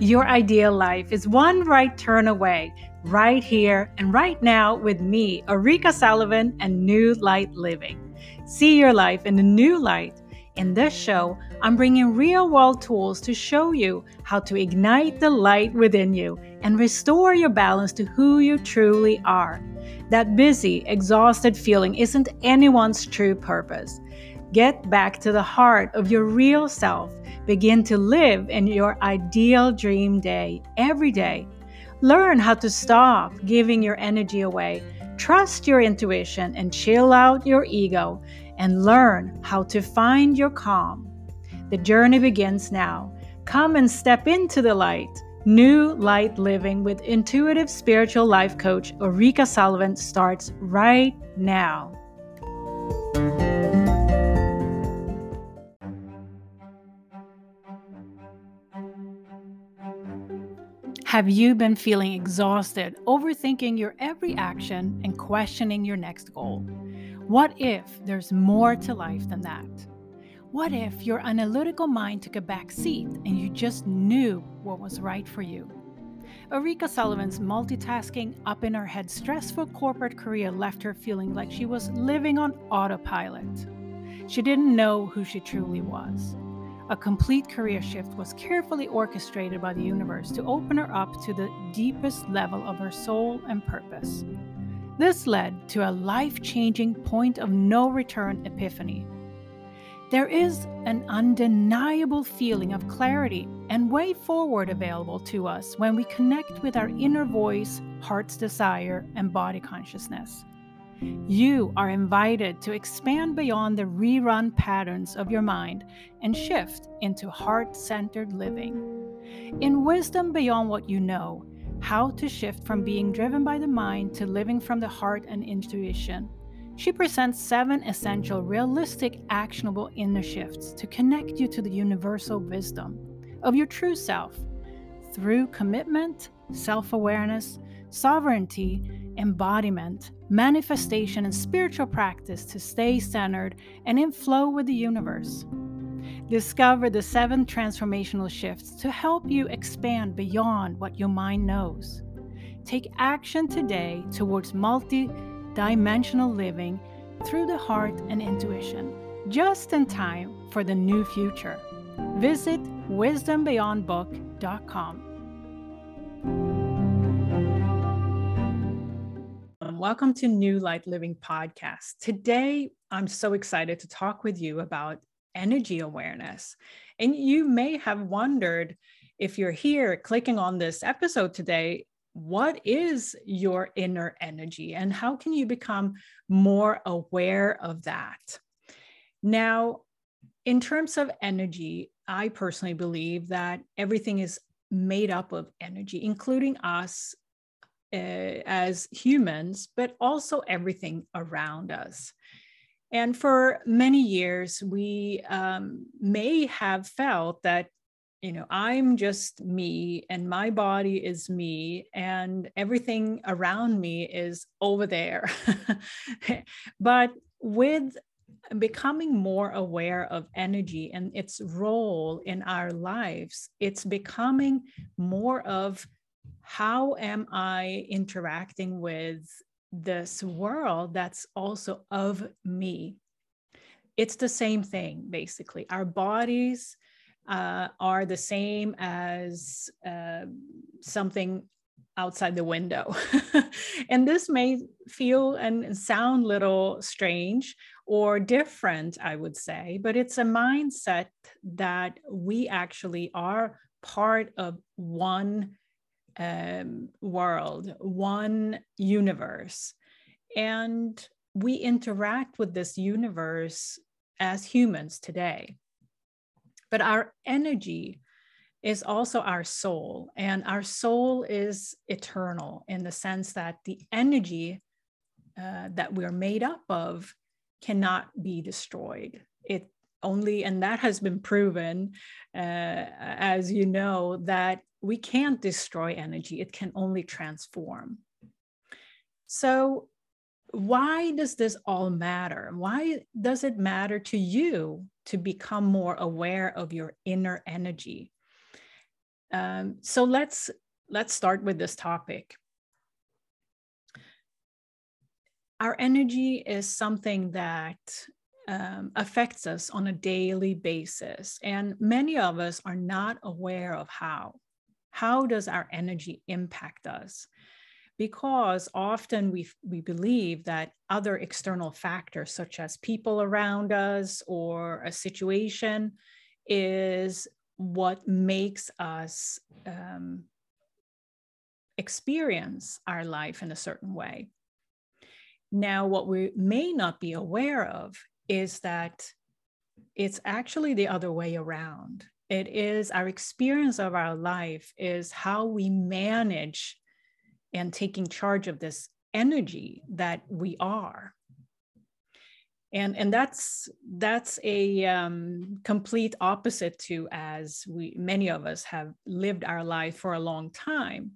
Your ideal life is one right turn away, right here and right now with me, Ulrika Sullivan, and New Light Living. See your life in a new light. In this show, I'm bringing real world tools to show you how to ignite the light within you and restore your balance to who you truly are. That busy, exhausted feeling isn't anyone's true purpose. Get back to the heart of your real self. Begin to live in your ideal dream day every day. Learn how to stop giving your energy away. Trust your intuition and chill out your ego and learn how to find your calm. The journey begins now. Come and step into the light. New Light Living with intuitive spiritual life coach Ulrika Sullivan starts right now. Have you been feeling exhausted, overthinking your every action, and questioning your next goal? What if there's more to life than that? What if your analytical mind took a back seat and you just knew what was right for you? Ulrika Sullivan's multitasking, up in her head, stressful corporate career left her feeling like she was living on autopilot. She didn't know who she truly was. A complete career shift was carefully orchestrated by the universe to open her up to the deepest level of her soul and purpose. This led to a life changing point of no return epiphany. There is an undeniable feeling of clarity and way forward available to us when we connect with our inner voice, heart's desire, and body consciousness. You are invited to expand beyond the rerun patterns of your mind and shift into heart centered living. In Wisdom Beyond What You Know, how to shift from being driven by the mind to living from the heart and intuition. She presents seven essential, realistic, actionable inner shifts to connect you to the universal wisdom of your true self through commitment, self awareness, sovereignty, embodiment, manifestation, and spiritual practice to stay centered and in flow with the universe. Discover the seven transformational shifts to help you expand beyond what your mind knows. Take action today towards multi dimensional living through the heart and intuition, just in time for the new future. Visit wisdombeyondbook.com. Welcome to New Light Living Podcast. Today, I'm so excited to talk with you about energy awareness. And you may have wondered if you're here clicking on this episode today, what is your inner energy and how can you become more aware of that? Now, in terms of energy, I personally believe that everything is made up of energy, including us uh, as humans, but also everything around us. And for many years, we um, may have felt that, you know, I'm just me and my body is me and everything around me is over there. but with becoming more aware of energy and its role in our lives, it's becoming more of how am I interacting with this world that's also of me? It's the same thing, basically. Our bodies uh, are the same as uh, something outside the window. and this may feel and sound little strange or different, I would say, but it's a mindset that we actually are part of one um, world, one universe. And we interact with this universe as humans today. But our energy is also our soul, and our soul is eternal in the sense that the energy uh, that we're made up of cannot be destroyed. It only, and that has been proven, uh, as you know, that we can't destroy energy, it can only transform. So, why does this all matter? Why does it matter to you to become more aware of your inner energy? um, so let's let's start with this topic. Our energy is something that um, affects us on a daily basis, and many of us are not aware of how. How does our energy impact us? Because often we, we believe that other external factors, such as people around us or a situation, is what makes us um, experience our life in a certain way. Now, what we may not be aware of is that it's actually the other way around. It is our experience of our life, is how we manage and taking charge of this energy that we are. And and that's that's a um, complete opposite to as we many of us have lived our life for a long time.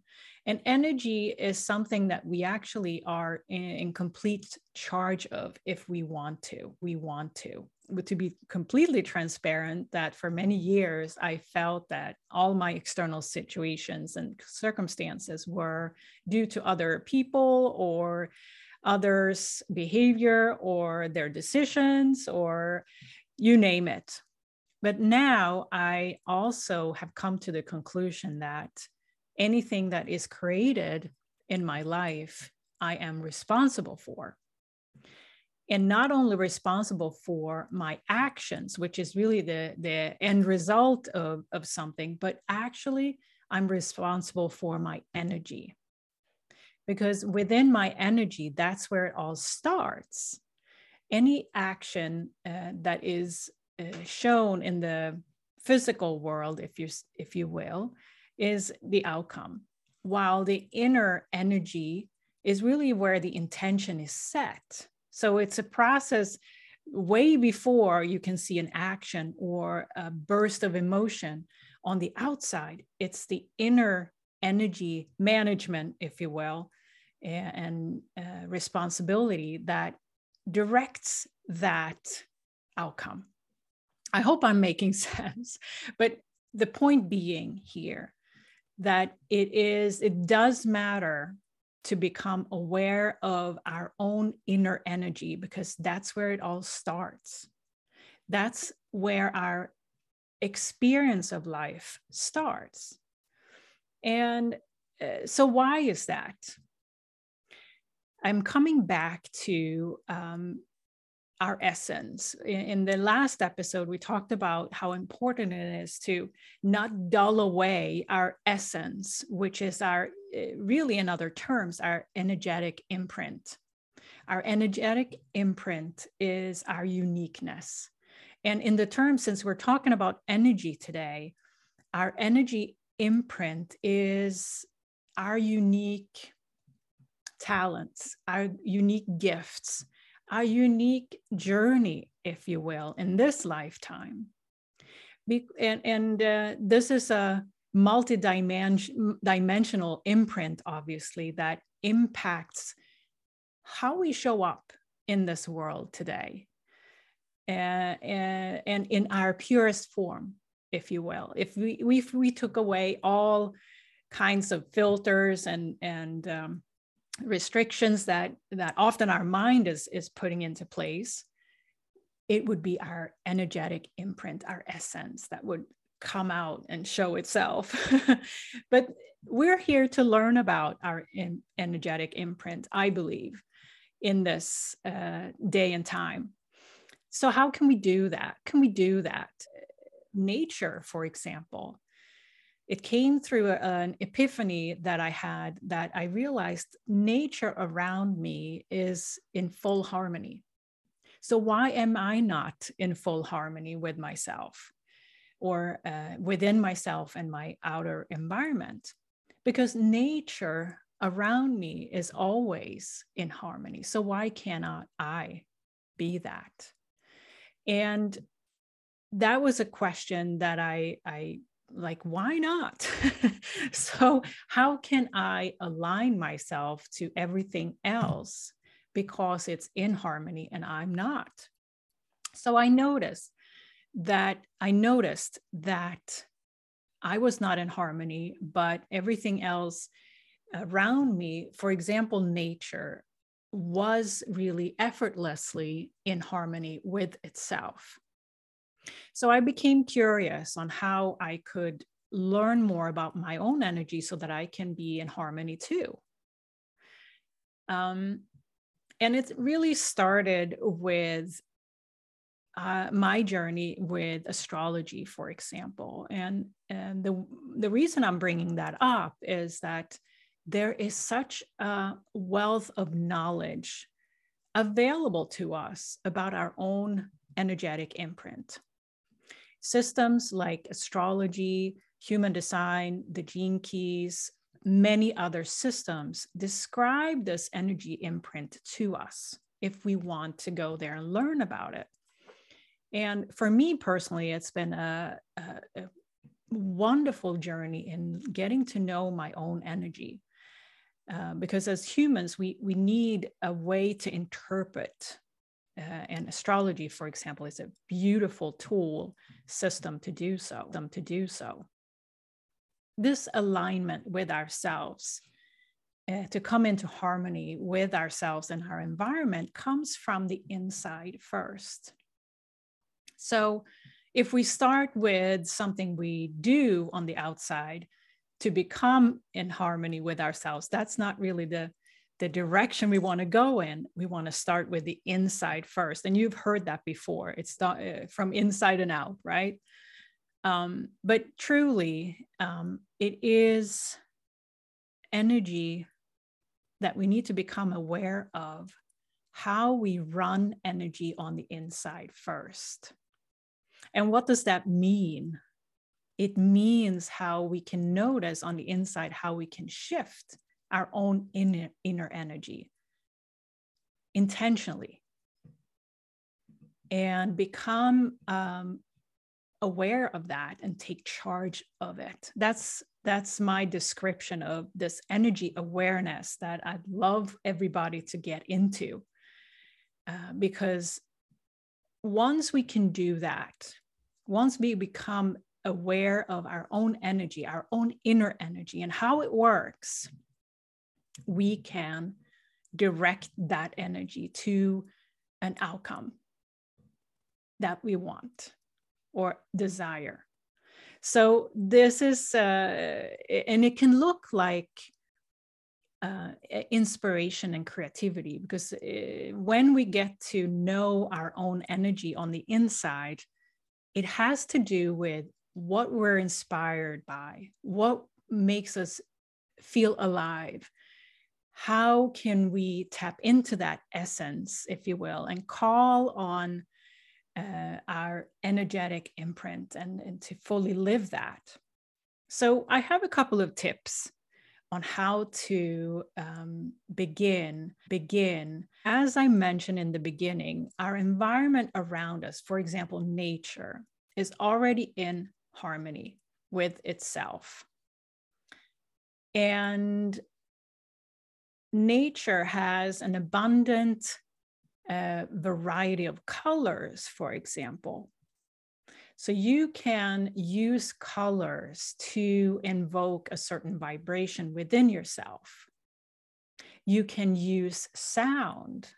And energy is something that we actually are in, in complete charge of if we want to we want to to be completely transparent that for many years i felt that all my external situations and circumstances were due to other people or others' behavior or their decisions or you name it. But now I also have come to the conclusion that anything that is created in my life, I am responsible for. And not only responsible for my actions, which is really the, the end result of, of something, but actually I'm responsible for my energy because within my energy, that's where it all starts. Any action uh, that is uh, shown in the physical world, if you if you will, is the outcome, while the inner energy is really where the intention is set. So it's a process way before you can see an action or a burst of emotion on the outside. It's the inner energy management, if you will, and uh, responsibility that directs that outcome. I hope I'm making sense, but the point being here that it is it does matter to become aware of our own inner energy because that's where it all starts. That's where our experience of life starts. And uh, so, why is that? I'm coming back to um, our essence. In, in, the last episode, we talked about how important it is to not dull away our essence, which is our, eh, really in other terms, our energetic imprint. Our energetic imprint is our uniqueness. And in the term, since we're talking about energy today, our energy imprint is our unique talents, our unique gifts, our unique journey, if you will, in this lifetime. Be- and and uh, this is a multi-dimensional imprint, obviously, that impacts how we show up in this world today uh, and, and in our purest form, if you will. If we, if we took away all kinds of filters and, and um, restrictions that that often our mind is is putting into place it would be our energetic imprint our essence that would come out and show itself. But we're here to learn about our in, energetic imprint i believe in this uh, day and time. So how can we do that? Can we do that? Nature for example it came through an epiphany that I had that I realized nature around me is in full harmony. So, why am I not in full harmony with myself or uh, within myself and my outer environment? Because nature around me is always in harmony. So, why cannot I be that? And that was a question that I, I like why not so how can i align myself to everything else because it's in harmony and i'm not so i noticed that i noticed that I was not in harmony, but everything else around me, for example, nature, was really effortlessly in harmony with itself. So I became curious on how I could learn more about my own energy so that I can be in harmony too. Um, and it really started with uh, my journey with astrology, for example. And, and the, the reason I'm bringing that up is that there is such a wealth of knowledge available to us about our own energetic imprint. Systems like astrology, human design, the gene keys, many other systems describe this energy imprint to us if we want to go there and learn about it. And for me personally, it's been a, a, a wonderful journey in getting to know my own energy. Uh, because as humans, we, we need a way to interpret. Uh, and astrology, for example, is a beautiful tool system to do so. Them to do so this alignment with ourselves uh, to come into harmony with ourselves and our environment comes from the inside first. So, if we start with something we do on the outside to become in harmony with ourselves, that's not really the the direction we want to go in. We want to start with the inside first. And you've heard that before. It's uh, from inside and out, right? Um, but truly, um, it is energy that we need to become aware of how we run energy on the inside first. And what does that mean? It means how we can notice on the inside how we can shift our own inner, inner energy intentionally and become um, aware of that and take charge of it. That's that's my description of this energy awareness that i'd love everybody to get into uh, because once we can do that once we become aware of our own energy our own inner energy and how it works we can direct that energy to an outcome that we want or desire. So this is, uh, and it can look like uh, inspiration and creativity because uh, when we get to know our own energy on the inside, it has to do with what we're inspired by, what makes us feel alive. How can we tap into that essence, if you will, and call on uh, our energetic imprint and, and to fully live that. So, I have a couple of tips on how to um, begin begin as i mentioned in the beginning our environment around us for example nature is already in harmony with itself and nature has an abundant a variety of colors, for example. So you can use colors to invoke a certain vibration within yourself. You can use sound,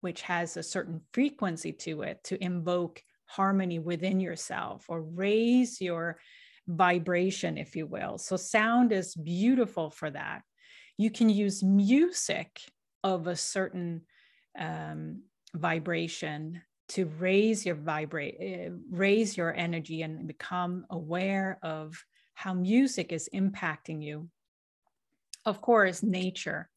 which has a certain frequency to it, to invoke harmony within yourself or raise your vibration, if you will. So sound is beautiful for that. You can use music of a certain um, vibration to raise your vibrate uh, raise your energy and become aware of how music is impacting you. Of course nature.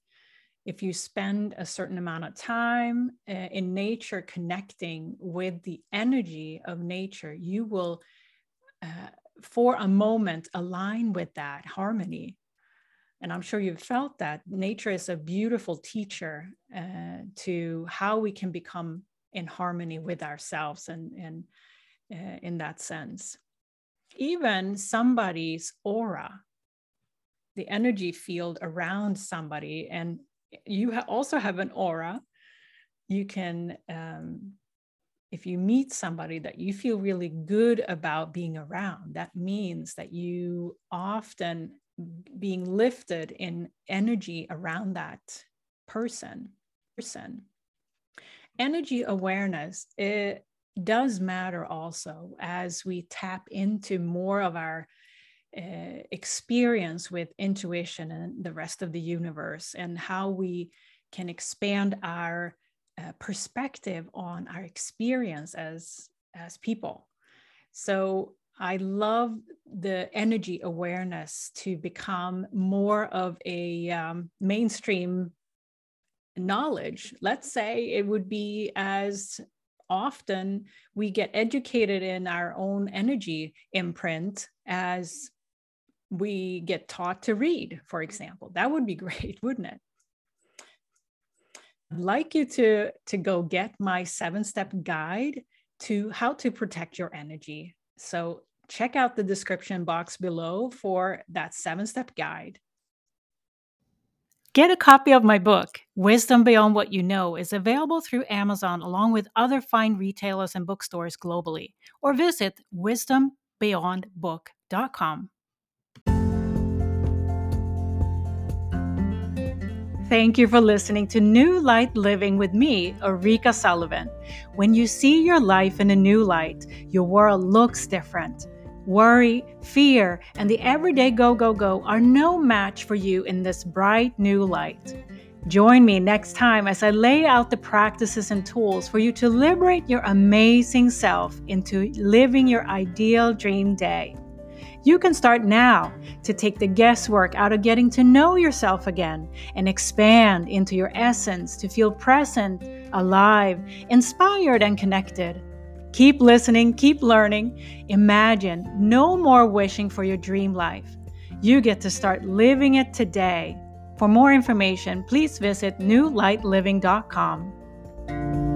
If you spend a certain amount of time uh, in nature connecting with the energy of nature you will uh, for a moment align with that harmony and I'm sure you've felt that nature is a beautiful teacher uh, to how we can become in harmony with ourselves and, and uh, in that sense. Even somebody's aura, the energy field around somebody, and you ha- also have an aura. You can um, if you meet somebody that you feel really good about being around, that means that you often being lifted in energy around that person. Person. Energy awareness it does matter also as we tap into more of our uh, experience with intuition and the rest of the universe and how we can expand our uh, perspective on our experience as as people so i love the energy awareness to become more of a um, mainstream knowledge let's say it would be as often we get educated in our own energy imprint as we get taught to read, for example. That would be great, wouldn't it? I'd like you to, to go get my seven step guide to how to protect your energy. So check out the description box below for that seven step guide. Get a copy of my book, Wisdom Beyond What You Know, is available through Amazon along with other fine retailers and bookstores globally, or visit wisdombeyondbook.com. Thank you for listening to New Light Living with me, Ulrika Sullivan. When you see your life in a new light, your world looks different. Worry, fear, and the everyday go, go, go are no match for you in this bright new light. Join me next time as I lay out the practices and tools for you to liberate your amazing self into living your ideal dream day. You can start now to take the guesswork out of getting to know yourself again and expand into your essence to feel present, alive, inspired, and connected. Keep listening, keep learning. Imagine no more wishing for your dream life. You get to start living it today. For more information, please visit newlightliving.com.